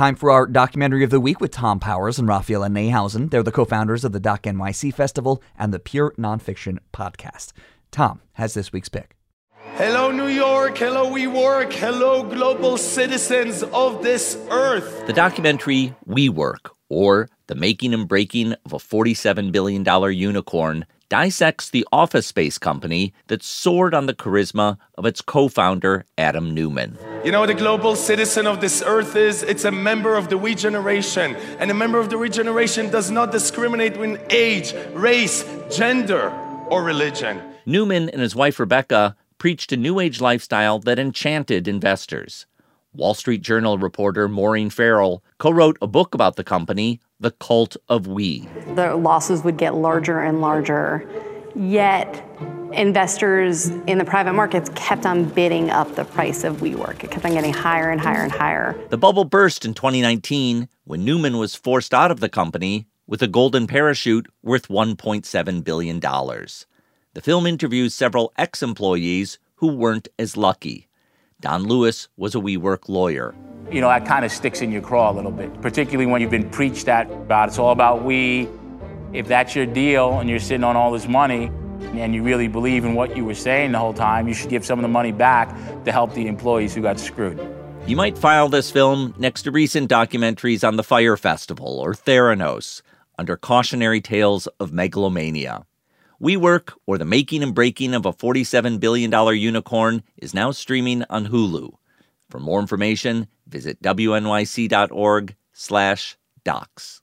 Time for our documentary of the week with Thom Powers and Raphaela Neihausen. They're the co founders of the Doc NYC Festival and the Pure Nonfiction Podcast. Thom has this week's pick. Hello, New York. Hello, WeWork. Hello, global citizens of this earth. The documentary WeWork, or The Making and Breaking of a $47 billion Unicorn, dissects the office space company that soared on the charisma of its co founder, Adam Neumann. You know what a global citizen of this earth is? It's a member of the We Generation. And a member of the We Generation does not discriminate in age, race, gender, or religion. Neumann and his wife Rebecca preached a new age lifestyle that enchanted investors. Wall Street Journal reporter Maureen Farrell co wrote a book about the company, The Cult of We. The losses would get larger and larger, yet investors in the private markets kept on bidding up the price of WeWork. It kept on getting higher and higher and higher. The bubble burst in 2019 when Neumann was forced out of the company with a golden parachute worth $1.7 billion. The film interviews several ex employees who weren't as lucky. Don Lewis was a WeWork lawyer. You know, that kind of sticks in your craw a little bit, particularly when you've been preached at about it's all about we. If that's your deal and you're sitting on all this money and you really believe in what you were saying the whole time, you should give some of the money back to help the employees who got screwed. You might file this film next to recent documentaries on the Fyre Festival or Theranos under cautionary tales of megalomania. WeWork, or the making and breaking of a $47 billion unicorn, is now streaming on Hulu. For more information, visit wnyc.org slash docs.